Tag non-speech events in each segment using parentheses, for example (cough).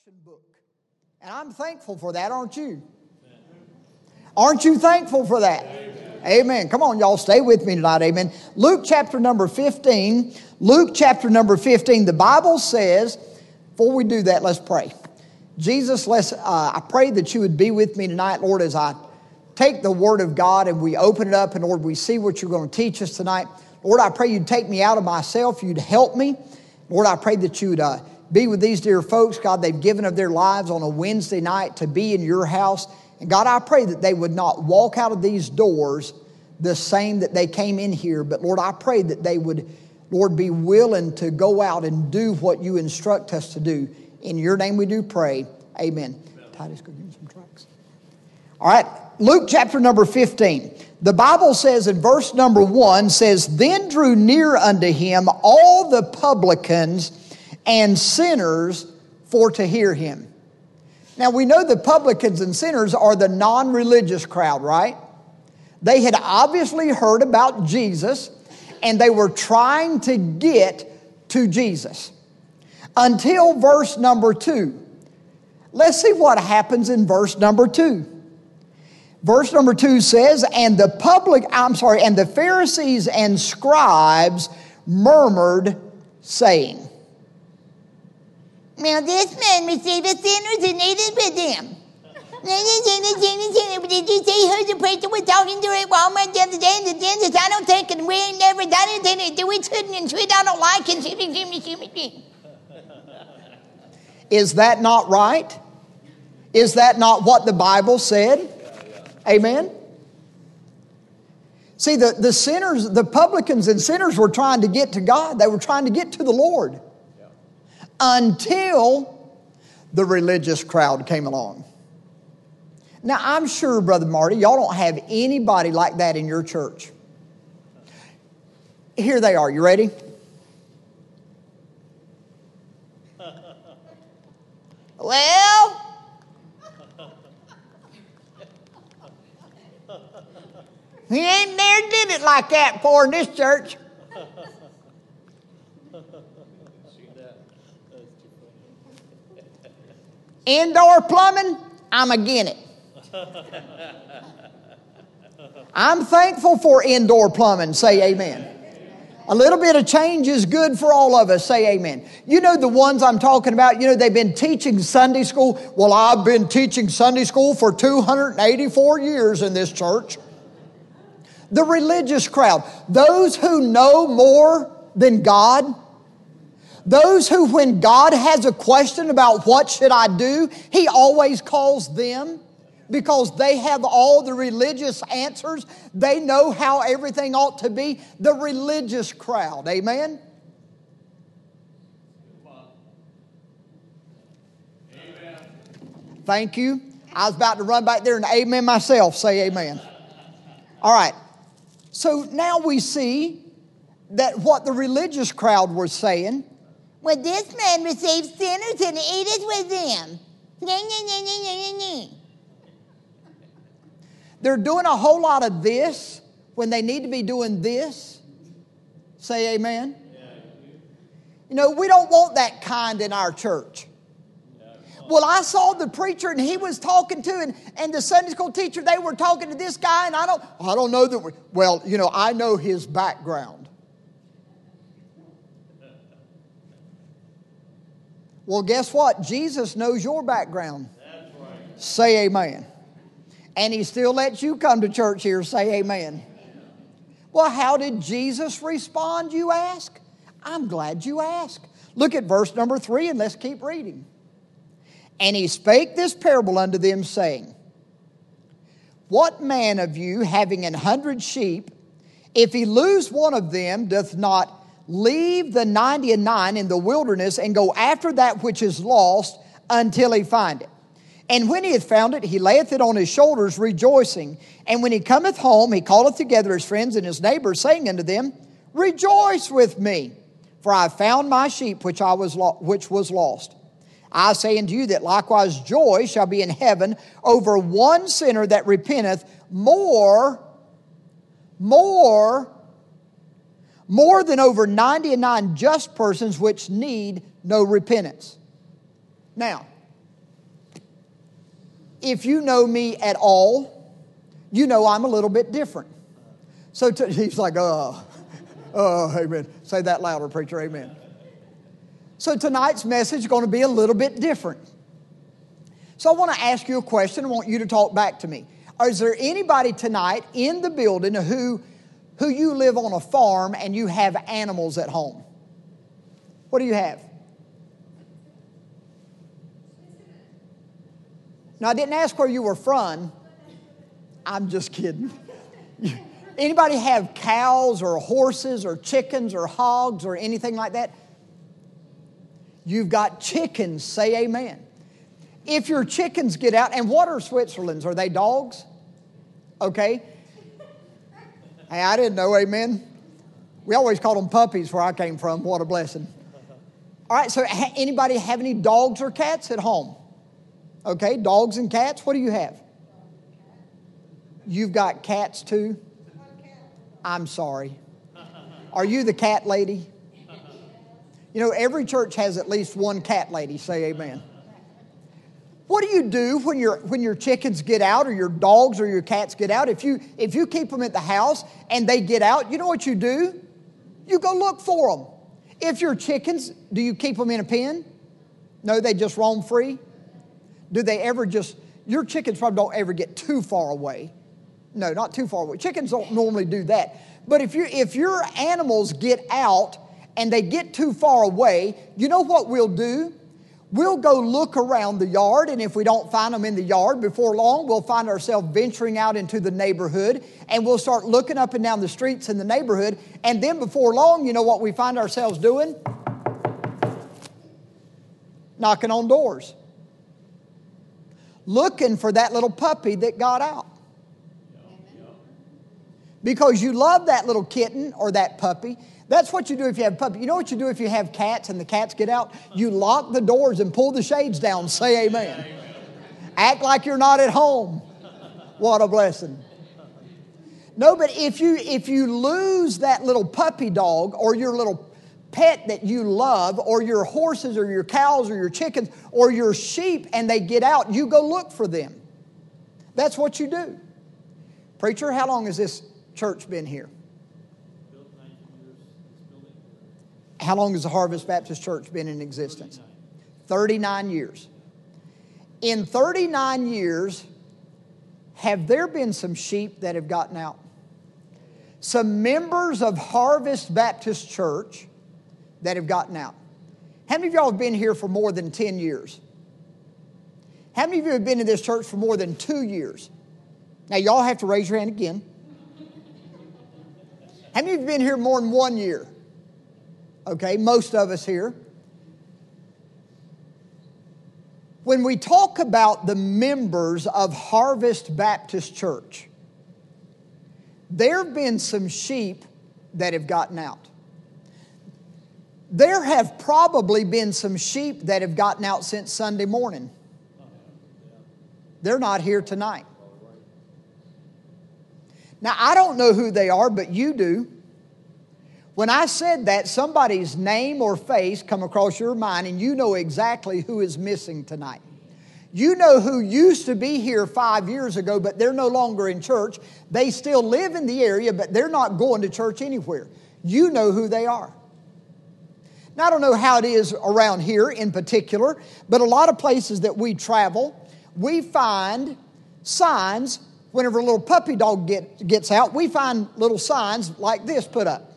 instruction book. And I'm thankful for that, aren't you? Aren't you thankful for that? Amen. Amen. Come on, y'all, stay with me tonight. Amen. Luke chapter number 15. Luke chapter number 15. The Bible says, before we do that, let's pray. Jesus, let's, uh, I pray that you would be with me tonight, Lord, as I take the Word of God and we open it up, and Lord, we see what you're going to teach us tonight. Lord, I pray you'd take me out of myself, you'd help me. Lord, I pray that you'd uh, be with these dear folks. God, they've given of their lives on a Wednesday night to be in your house. And God, I pray that they would not walk out of these doors the same that they came in here. But Lord, I pray that they would, Lord, be willing to go out and do what you instruct us to do. In your name we do pray. Amen. Amen. Titus, go give me some tracts. All right, Luke chapter number 15. The Bible says in verse number 1 says, Then drew near unto him all the publicans and sinners for to hear him. Now we know the publicans and sinners are the non religious crowd, right? They had obviously heard about Jesus and they were trying to get to Jesus until verse number two. Let's see what happens in verse number two. Verse number two says, And the public, I'm sorry, and the Pharisees and scribes murmured, saying, now this man received sinners and ate with them. Did you see who the preacher was talking to at Walmart the other day? And the dentist, I don't think, and we ain't never done anything to do it, and sweet, I don't like it. Is that not right? Is that not what the Bible said? Amen? See, the, the sinners, the publicans and sinners were trying to get to God. They were trying to get to the Lord until the religious crowd came along. Now, I'm sure, Brother Marty, y'all don't have anybody like that in your church. Here they are. You ready? (laughs) Well, he ain't never did it like that before in this church. Indoor plumbing, I'm again it. I'm thankful for indoor plumbing. Say amen. A little bit of change is good for all of us. Say amen. You know the ones I'm talking about, you know, they've been teaching Sunday school. Well, I've been teaching Sunday school for 284 years in this church. The religious crowd, those who know more than God, those who, when God has a question about what should I do, He always calls them because they have all the religious answers. They know how everything ought to be. The religious crowd. Amen? Amen. Thank you. I was about to run back there and amen myself. Say amen. All right. So now we see that what the religious crowd was saying well, this man received sinners and ate with them. They're doing a whole lot of this when they need to be doing this. Say amen. You know, we don't want that kind in our church. Well, I saw the preacher and he was talking to, and, and the Sunday school teacher, they were talking to this guy, and I don't, I don't know that, we, well, you know, I know his background. Well, guess what? Jesus knows your background. Right. Say amen. And he still lets you come to church here. Say amen. Well, how did Jesus respond, you ask? I'm glad you ask. Look at verse number three and let's keep reading. And he spake this parable unto them, saying, What man of you, having an hundred sheep, if he lose one of them, doth not leave the 90 and 9 in the wilderness and go after that which is lost until he find it. And when he hath found it, he layeth it on his shoulders, rejoicing. And when he cometh home, he calleth together his friends and his neighbors, saying unto them, Rejoice with me, for I have found my sheep which I was lo- which was lost. I say unto you that likewise joy shall be in heaven over one sinner that repenteth more, more more than over 99 just persons which need no repentance. Now, if you know me at all, you know I'm a little bit different. So t- (laughs) he's like, oh, oh, amen. Say that louder, preacher, amen. So tonight's message is going to be a little bit different. So I want to ask you a question. I want you to talk back to me. Is there anybody tonight in the building who, who you live on a farm and you have animals at home? What do you have? Now, I didn't ask where you were from. I'm just kidding. (laughs) Anybody have cows or horses or chickens or hogs or anything like that? You've got chickens, say amen. If your chickens get out, and what are Switzerland's? Are they dogs? Okay. Hey, I didn't know, amen. We always called them puppies where I came from. What a blessing. All right, so anybody have any dogs or cats at home? Okay, dogs and cats. What do you have? You've got cats too? I'm sorry. Are you the cat lady? You know, every church has at least one cat lady. Say amen. What do you do when your when your chickens get out or your dogs or your cats get out? If you if you keep them at the house and they get out, you know what you do? You go look for them. If your chickens, do you keep them in a pen? No, they just roam free. Do they ever just your chickens probably don't ever get too far away. No, not too far away. Chickens don't normally do that. But if you if your animals get out and they get too far away, you know what we'll do? We'll go look around the yard, and if we don't find them in the yard before long, we'll find ourselves venturing out into the neighborhood and we'll start looking up and down the streets in the neighborhood. And then before long, you know what we find ourselves doing? Knocking on doors, looking for that little puppy that got out. Because you love that little kitten or that puppy, that's what you do if you have puppy. You know what you do if you have cats and the cats get out? You lock the doors and pull the shades down. Say amen. amen. Act like you're not at home. What a blessing. No, but if you if you lose that little puppy dog or your little pet that you love or your horses or your cows or your chickens or your sheep and they get out, you go look for them. That's what you do. Preacher, how long has this church been here? How long has the Harvest Baptist Church been in existence? 39 years. In 39 years, have there been some sheep that have gotten out? Some members of Harvest Baptist Church that have gotten out. How many of y'all have been here for more than 10 years? How many of you have been in this church for more than two years? Now, y'all have to raise your hand again. How many of you have been here more than one year? Okay, most of us here. When we talk about the members of Harvest Baptist Church, there have been some sheep that have gotten out. There have probably been some sheep that have gotten out since Sunday morning. They're not here tonight. Now, I don't know who they are, but you do. When I said that, somebody's name or face come across your mind and you know exactly who is missing tonight. You know who used to be here five years ago, but they're no longer in church. They still live in the area, but they're not going to church anywhere. You know who they are. Now, I don't know how it is around here in particular, but a lot of places that we travel, we find signs. Whenever a little puppy dog get, gets out, we find little signs like this put up.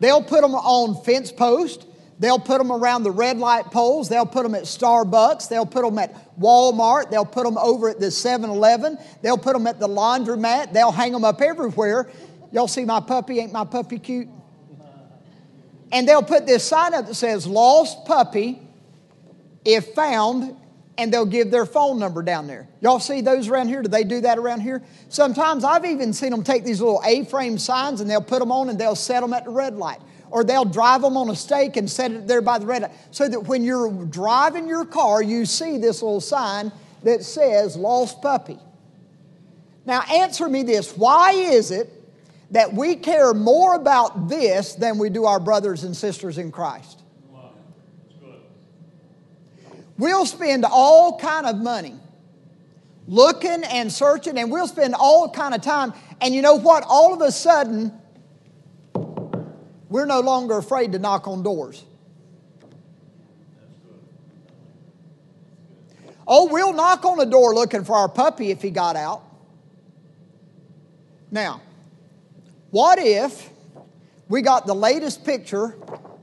They'll put them on fence posts. They'll put them around the red light poles. They'll put them at Starbucks. They'll put them at Walmart. They'll put them over at the 7 Eleven. They'll put them at the laundromat. They'll hang them up everywhere. Y'all see my puppy? Ain't my puppy cute? And they'll put this sign up that says, Lost puppy, if found, and they'll give their phone number down there. Y'all see those around here? Do they do that around here? Sometimes I've even seen them take these little A frame signs and they'll put them on and they'll set them at the red light. Or they'll drive them on a stake and set it there by the red light. So that when you're driving your car, you see this little sign that says lost puppy. Now, answer me this why is it that we care more about this than we do our brothers and sisters in Christ? We'll spend all kind of money looking and searching, and we'll spend all kind of time. And you know what? All of a sudden, we're no longer afraid to knock on doors. Oh, we'll knock on the door looking for our puppy if he got out. Now, what if we got the latest picture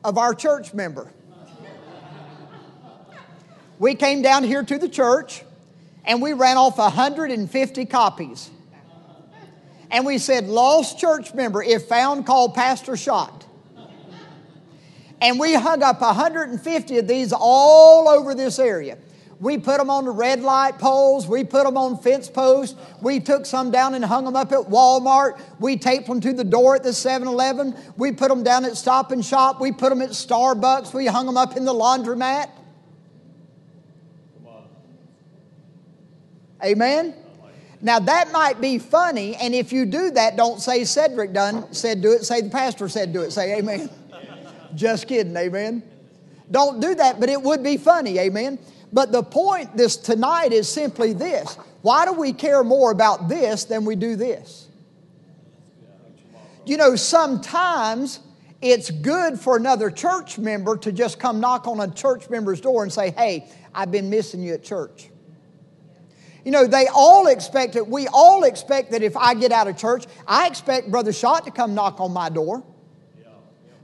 of our church member? We came down here to the church and we ran off 150 copies. And we said, Lost church member, if found, call Pastor Shot. And we hung up 150 of these all over this area. We put them on the red light poles. We put them on fence posts. We took some down and hung them up at Walmart. We taped them to the door at the 7 Eleven. We put them down at Stop and Shop. We put them at Starbucks. We hung them up in the laundromat. Amen? Now that might be funny, and if you do that, don't say Cedrick done, said do it, say the pastor said do it, say amen. (laughs) Just kidding, amen. Don't do that, but it would be funny, amen. But the point this tonight is simply this. Why do we care more about this than we do this? You know, sometimes it's good for another church member to just come knock on a church member's door and say, Hey, I've been missing you at church. You know, they all expect it. We all expect that if I get out of church, I expect Brother Shot to come knock on my door.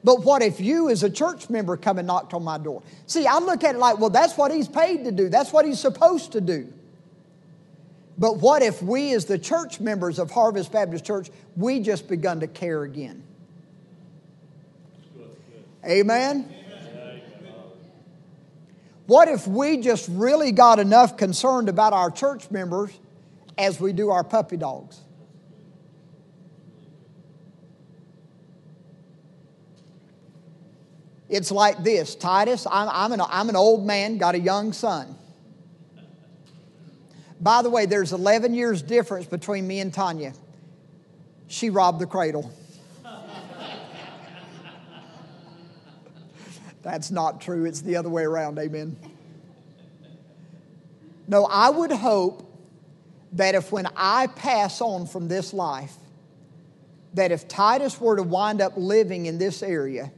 But what if you, as a church member, come and knocked on my door? See, I look at it like, well, that's what he's paid to do, that's what he's supposed to do. But what if we, as the church members of Harvest Baptist Church, we just begun to care again? Amen? What if we just really got enough concerned about our church members as we do our puppy dogs? It's like this Titus, I'm, I'm, an, I'm an old man, got a young son. By the way, there's 11 years difference between me and Tanya. She robbed the cradle. That's not true. It's the other way around. Amen. No, I would hope that if when I pass on from this life, that if Titus were to wind up living in this area,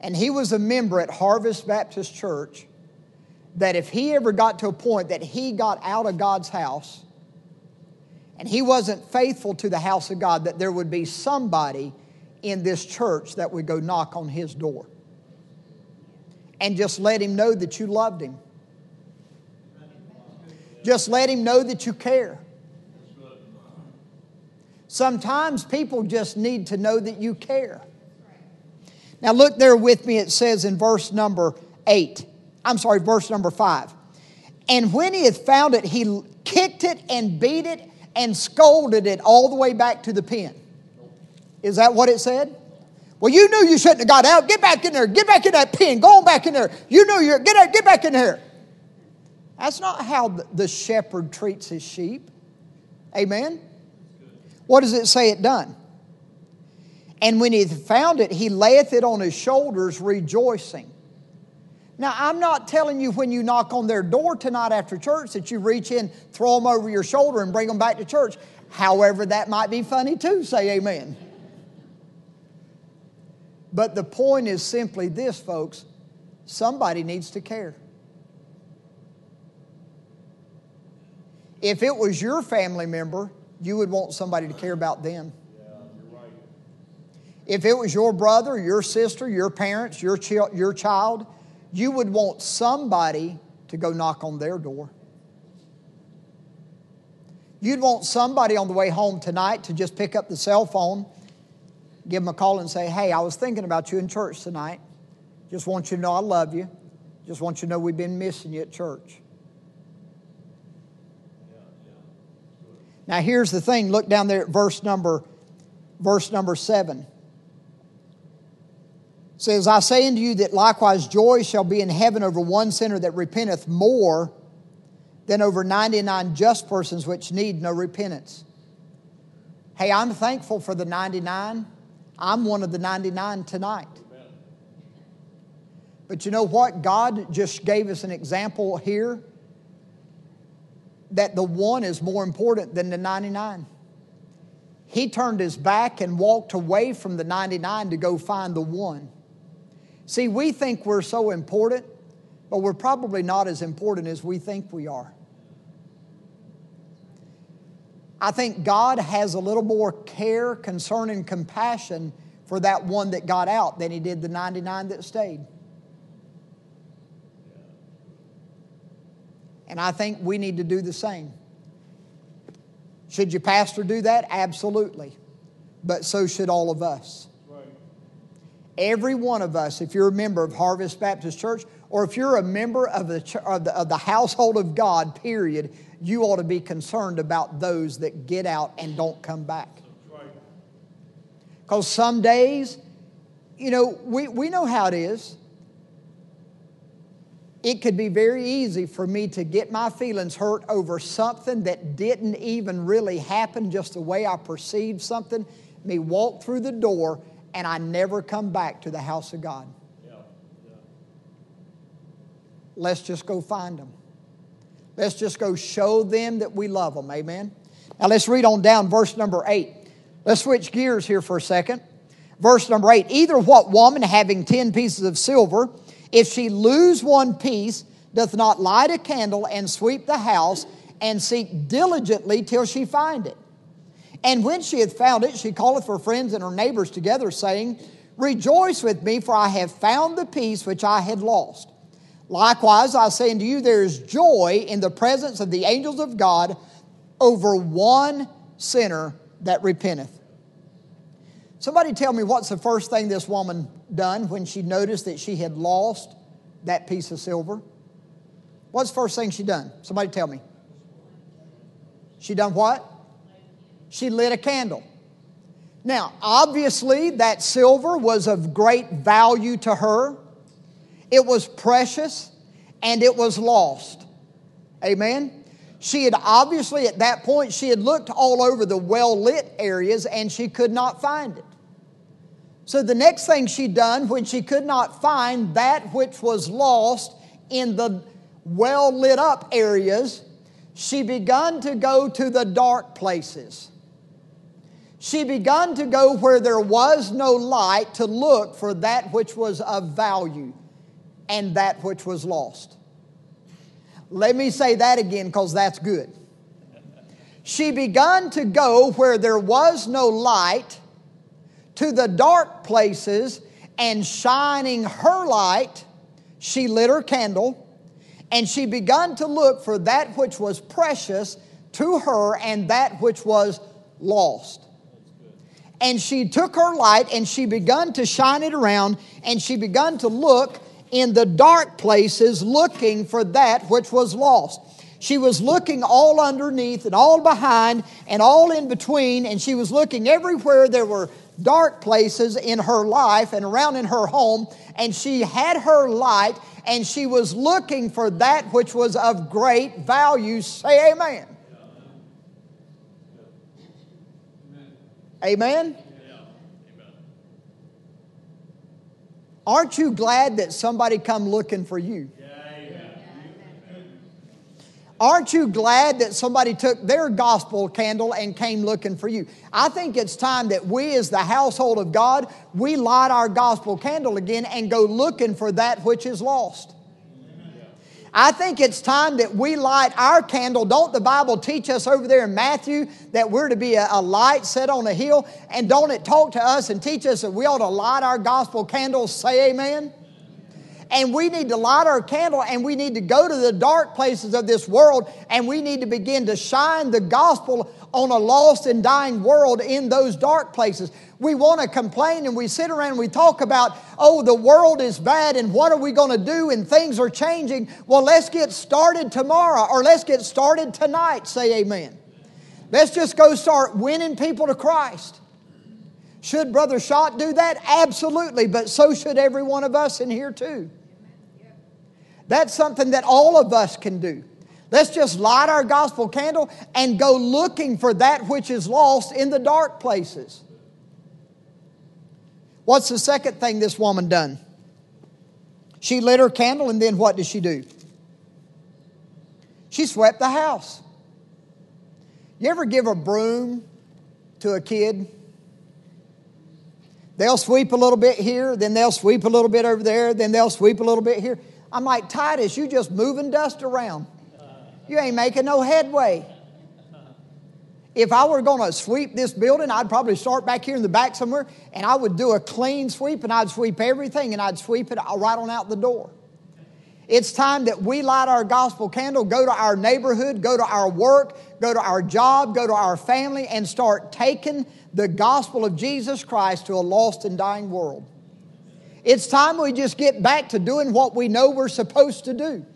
and he was a member at Harvest Baptist Church, that if he ever got to a point that he got out of God's house and he wasn't faithful to the house of God, that there would be somebody in this church that would go knock on his door and just let him know that you loved him. Just let him know that you care. Sometimes people just need to know that you care. Now, look there with me, it says in verse number 8. I'm sorry, verse number 5. And when he had found it, he kicked it and beat it and scolded it all the way back to the pen. Is that what it said? Well, you knew you shouldn't have got out. Get back in there. Get back in that pen. Go on back in there. You knew you're get out, get back in there. That's not how the shepherd treats his sheep. Amen. What does it say it done? And when he found it, he layeth it on his shoulders, rejoicing. Now, I'm not telling you when you knock on their door tonight after church that you reach in, throw them over your shoulder, and bring them back to church. However, that might be funny too. Say amen. But the point is simply this, folks somebody needs to care. If it was your family member, you would want somebody to care about them. If it was your brother, your sister, your parents, your, your child, you would want somebody to go knock on their door. You'd want somebody on the way home tonight to just pick up the cell phone, give them a call, and say, Hey, I was thinking about you in church tonight. Just want you to know I love you. Just want you to know we've been missing you at church. Now here's the thing. Look down there at verse number verse number 7 says, I say unto you that likewise joy shall be in heaven over one sinner that repenteth more than over 99 just persons which need no repentance. Hey, I'm thankful for the 99. I'm one of the 99 tonight. But you know what? God just gave us an example here that the one is more important than the 99. He turned his back and walked away from the 99 to go find the one. See, we think we're so important, but we're probably not as important as we think we are. I think God has a little more care, concern, and compassion for that one that got out than He did the 99 that stayed. And I think we need to do the same. Should your pastor do that? Absolutely. But so should all of us. Every one of us, if you're a member of Harvest Baptist Church, or if you're a member of the, of the, of the household of God, period, you ought to be concerned about those that get out and don't come back. Because some days, you know, we, we know how it is. It could be very easy for me to get my feelings hurt over something that didn't even really happen, just the way I perceived something. Me walk through the door and I never come back to the house of God. Yeah. Yeah. Let's just go find them. Let's just go show them that we love them. Amen. Now let's read on down verse number eight. Let's switch gears here for a second. Verse number eight Either what woman having ten pieces of silver, if she lose one piece, doth not light a candle and sweep the house and seek diligently till she find it? And when she hath found it, she calleth her friends and her neighbors together, saying, Rejoice with me, for I have found the piece which I had lost. Likewise, I say unto you, there is joy in the presence of the angels of God over one sinner that repenteth. Somebody tell me what's the first thing this woman done when she noticed that she had lost that piece of silver? What's the first thing she done? Somebody tell me. She done what? She lit a candle. Now, obviously, that silver was of great value to her it was precious, and it was lost. Amen? She had obviously, at that point, she had looked all over the well lit areas and she could not find it. So the next thing she done when she could not find that which was lost in the well lit up areas, she begun to go to the dark places. She begun to go where there was no light to look for that which was of value and that which was lost. Let me say that again because that's good. She begun to go where there was no light to the dark places and shining her light, she lit her candle and she begun to look for that which was precious to her and that which was lost. And she took her light and she begun to shine it around and she begun to look in the dark places looking for that which was lost. She was looking all underneath and all behind and all in between, and she was looking everywhere there were dark places in her life and around in her home, and she had her light and she was looking for that which was of great value. Say amen. Amen. Aren't you glad that somebody come looking for you? Aren't you glad that somebody took their gospel candle and came looking for you? I think it's time that we, as the household of God, we light our gospel candle again and go looking for that which is lost. I think it's time that we light our candle. Don't the Bible teach us over there in Matthew that we're to be a, a, light set on a hill? And don't it talk to us and teach us that we ought to light our gospel candles? Say amen. And we need to light our candle and we need to go to the dark places of this world and we need to begin to shine the gospel on a lost and dying world in those dark places. We want to complain and we sit around and we talk about, oh, the world is bad and what are we going to do and things are changing. Well, let's get started tomorrow or let's get started tonight. Say amen. Let's just go start winning people to Christ. Should Brother Schott do that? Absolutely, but so should every one of us in here too. That's something that all of us can do. Let's just light our gospel candle and go looking for that which is lost in the dark places. What's the second thing this woman done? She lit her candle and then what did she do? She swept the house. You ever give a broom to a kid? They'll sweep a little bit here, then they'll sweep a little bit over there, then they'll sweep a little bit here. I'm like, Titus, you just moving dust around. You ain't making no headway. If I were going to sweep this building, I'd probably start back here in the back somewhere and I would do a clean sweep and I'd sweep everything and I'd sweep it right on out the door. It's time that we light our gospel candle, go to our neighborhood, go to our work, go to our job, go to our family, and start taking the gospel of Jesus Christ to a lost and dying world. It's time we just get back to doing what we know we're supposed to do.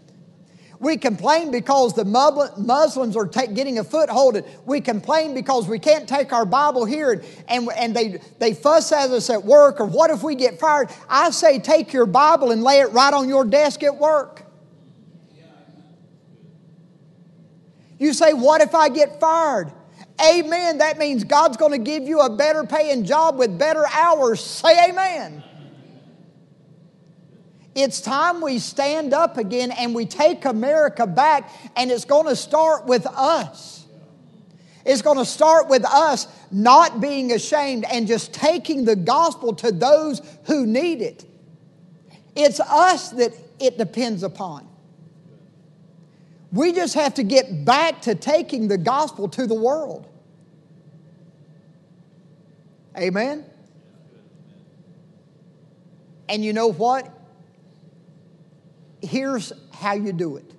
We complain because the Muslims are getting a foothold. And We complain because we can't take our Bible here and, and, and they, they fuss at us at work or what if we get fired? I say take your Bible and lay it right on your desk at work. You say, What if I get fired? Amen. That means God's going to give you a better paying job with better hours. Say amen. It's time we stand up again and we take America back, and it's going to start with us. It's going to start with us not being ashamed and just taking the gospel to those who need it. It's us that it depends upon. We just have to get back to taking the gospel to the world. Amen? And you know what? Here's how you do it.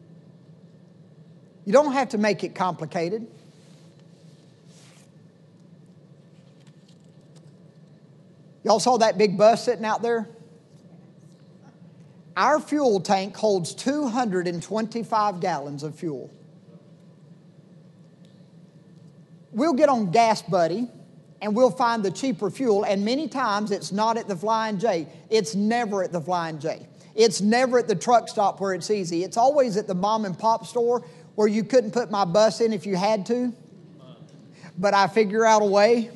You don't have to make it complicated. Y'all saw that big bus sitting out there? Our fuel tank holds 225 gallons of fuel. We'll get on Gas Buddy and we'll find the cheaper fuel, and many times it's not at the Flying J. It's never at the Flying J. It's never at the truck stop where it's easy. It's always at the mom and pop store where you couldn't put my bus in if you had to. But I figure out a way.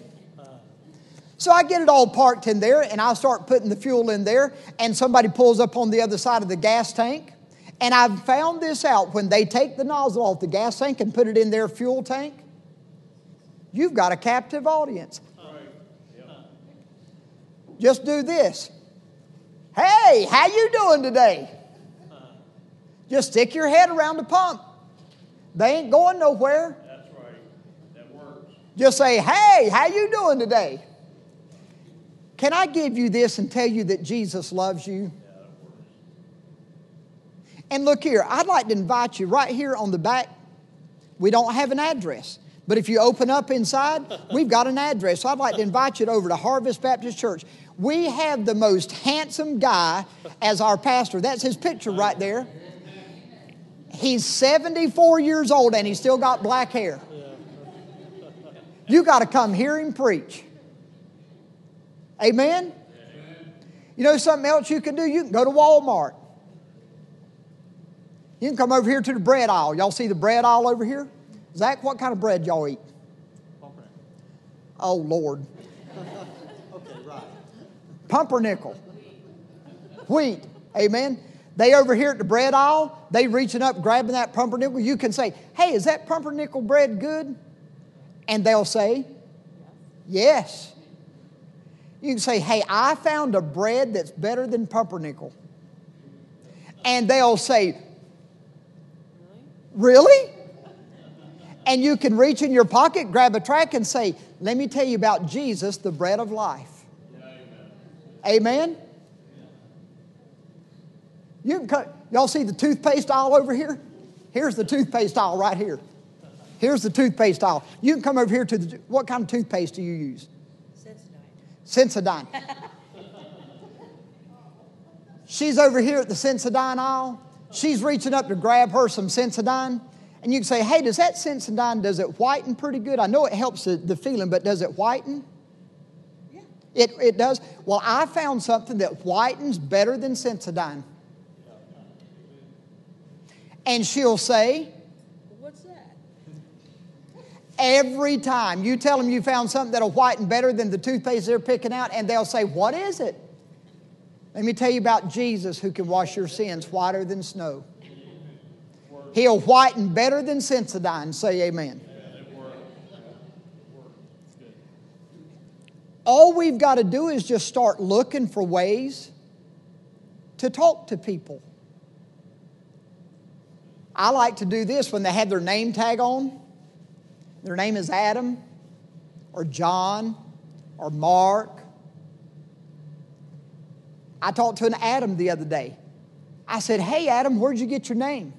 So I get it all parked in there and I start putting the fuel in there, and somebody pulls up on the other side of the gas tank. And I've found this out when they take the nozzle off the gas tank and put it in their fuel tank, you've got a captive audience. Just do this. Hey, how you doing today? Just stick your head around the pump. They ain't going nowhere. That's right. That works. Just say, "Hey, how you doing today?" Can I give you this and tell you that Jesus loves you? And look here, I'd like to invite you right here on the back. We don't have an address. But if you open up inside, we've got an address. So I'd like to invite you over to Harvest Baptist Church. We have the most handsome guy as our pastor. That's his picture right there. He's 74 years old and he's still got black hair. You got to come hear him preach. Amen? You know something else you can do? You can go to Walmart. You can come over here to the bread aisle. Y'all see the bread aisle over here? Zach, what kind of bread y'all eat? Oh, Lord. Pumpernickel. Wheat. Amen. They over here at the bread aisle, they reaching up, grabbing that pumpernickel. You can say, hey, is that pumpernickel bread good? And they'll say, yes. You can say, hey, I found a bread that's better than pumpernickel. And they'll say, really? and you can reach in your pocket, grab a tract, and say, Let me tell you about Jesus, the bread of life. Amen? You can cut, y'all see the toothpaste aisle over here? Here's the toothpaste aisle right here. Here's the toothpaste aisle. You can come over here to the, what kind of toothpaste do you use? Sensodyne. Sensodyne. She's over here at the Sensodyne aisle. She's reaching up to grab her some Sensodyne. And you can say, hey, does that Sensodyne, does it whiten pretty good? I know it helps the, the feeling, but does it whiten? It, it does. Well, I found something that whitens better than Sensodyne. And she'll say, What's that? Every time you tell them you found something that'll whiten better than the toothpaste they're picking out, and they'll say, What is it? Let me tell you about Jesus who can wash your sins whiter than snow. He'll whiten better than Sensodyne. Say amen. All we've got to do is just start looking for ways to talk to people. I like to do this when they have their name tag on. Their name is Adam or John or Mark. I talked to an Adam the other day. I said, Hey, Adam, where'd you get your name?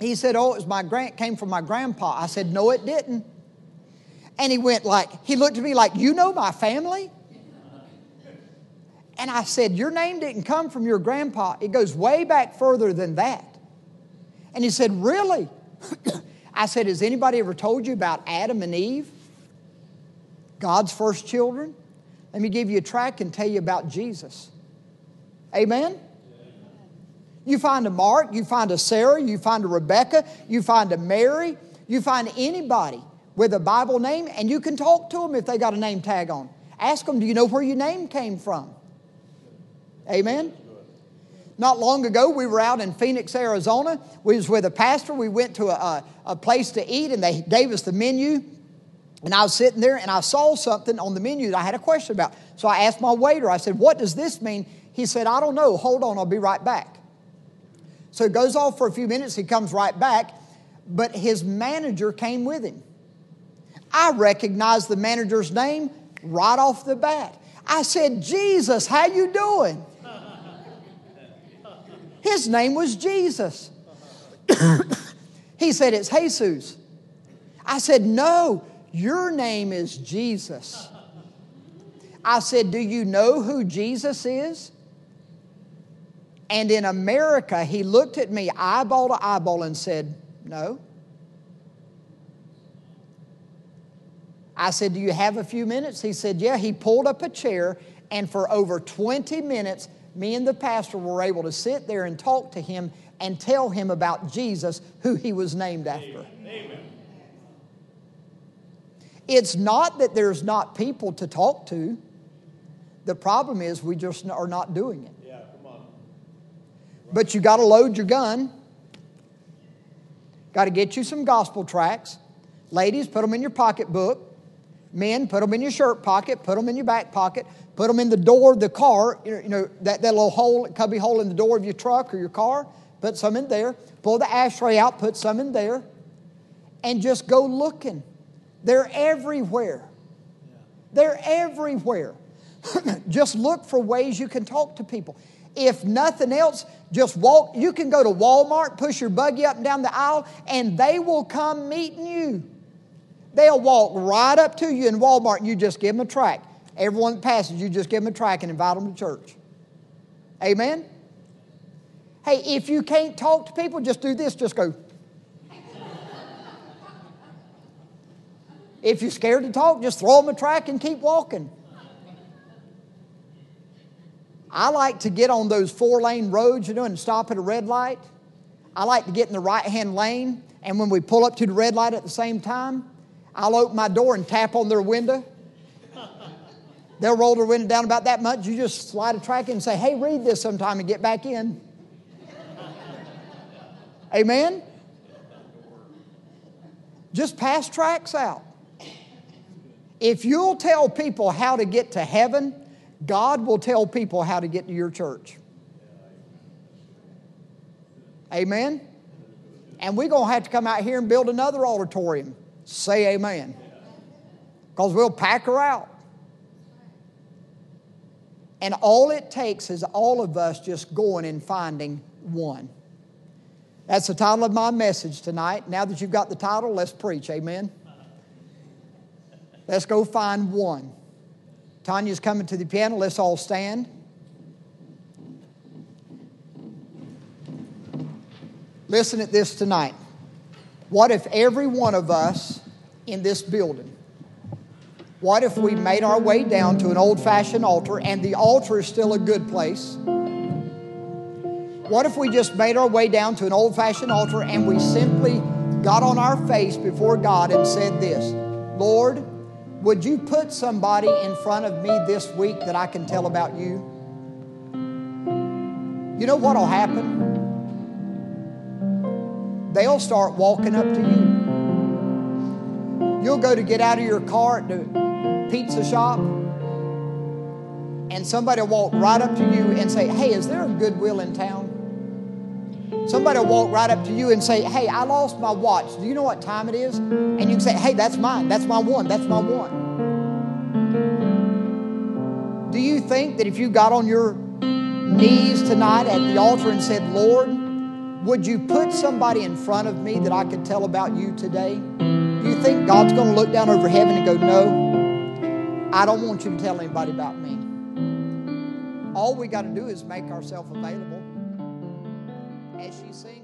He said, Oh, it was my grand, came from my grandpa. I said, No, it didn't. And he went like, he looked at me like, You know my family? And I said, Your name didn't come from your grandpa. It goes way back further than that. And he said, Really? (clears throat) I said, Has anybody ever told you about Adam and Eve? God's first children? Let me give you a tract and tell you about Jesus. Amen? You find a Mark, you find a Sarah, you find a Rebecca, you find a Mary, you find anybody with a Bible name, and you can talk to them if they got a name tag on. Ask them, Do you know where your name came from? Amen? Not long ago, we were out in Phoenix, Arizona. We was with a pastor. We went to a, a place to eat, and they gave us the menu. And I was sitting there, and I saw something on the menu that I had a question about. So I asked my waiter, I said, What does this mean? He said, I don't know. Hold on, I'll be right back. So he goes off for a few minutes. He comes right back, but his manager came with him. I recognized the manager's name right off the bat. I said, Jesus, how you doing? His name was Jesus. he said, It's Jesus. I said, No, your name is Jesus. I said, Do you know who Jesus is? And in America, he looked at me eyeball to eyeball and said, No. I said, Do you have a few minutes? He said, Yeah. He pulled up a chair, and for over 20 minutes, me and the pastor were able to sit there and talk to him and tell him about Jesus, who he was named after. Amen. It's not that there's not people to talk to. The problem is we just are not doing it. Yeah, come on. But you got to load your gun. Got to get you some gospel tracts. Ladies, put them in your pocketbook. Men, put them in your shirt pocket, put them in your back pocket, put them in the door of the car, you know, that, that little hole, cubby hole in the door of your truck or your car, put some in there. Pull the ashtray out, put some in there, and just go looking. They're everywhere. They're everywhere. (laughs) just look for ways you can talk to people. If nothing else, just walk. You can go to Walmart, push your buggy up and down the aisle, and they will come meeting you. They'll walk right up to you in Walmart and you just give them a tract. Everyone that passes, you just give them a tract and invite them to church. Amen? Hey, if you can't talk to people, just do this. Just go. (laughs) if you're scared to talk, just throw them a tract and keep walking. I like to get on those four lane roads, you know, and stop at a red light. I like to get in the right hand lane, and when we pull up to the red light at the same time, I'll open my door and tap on their window. They'll roll their window down about that much. You just slide a tract in and say, hey, read this sometime and get back in. Amen? Just pass tracts out. If you'll tell people how to get to heaven, God will tell people how to get to your church. Amen? And we're going to have to come out here and build another auditorium. Say amen. Because we'll pack her out. And all it takes is all of us just going and finding one. That's the title of my message tonight. Now that you've got the title, let's preach. Amen. Let's go find one. Tanya's coming to the piano. Let's all stand. Listen at this tonight. What if every one of us in this building, what if we made our way down to an old fashioned altar and the altar is still a good place? What if we just made our way down to an old fashioned altar and we simply got on our face before God and said this Lord, would you put somebody in front of me this week that I can tell about you? You know what will happen? They'll start walking up to you. You'll go to get out of your car at the pizza shop, and somebody will walk right up to you and say, Hey, is there a Goodwill in town? Somebody will walk right up to you and say, Hey, I lost my watch. Do you know what time it is? And you can say, Hey, that's mine. That's my one. That's my one. Do you think that if you got on your knees tonight at the altar and said, Lord, would you put somebody in front of me that I could tell about you today? Do you think God's going to look down over heaven and go, No, I don't want you to tell anybody about me? All we got to do is make ourselves available as she sings.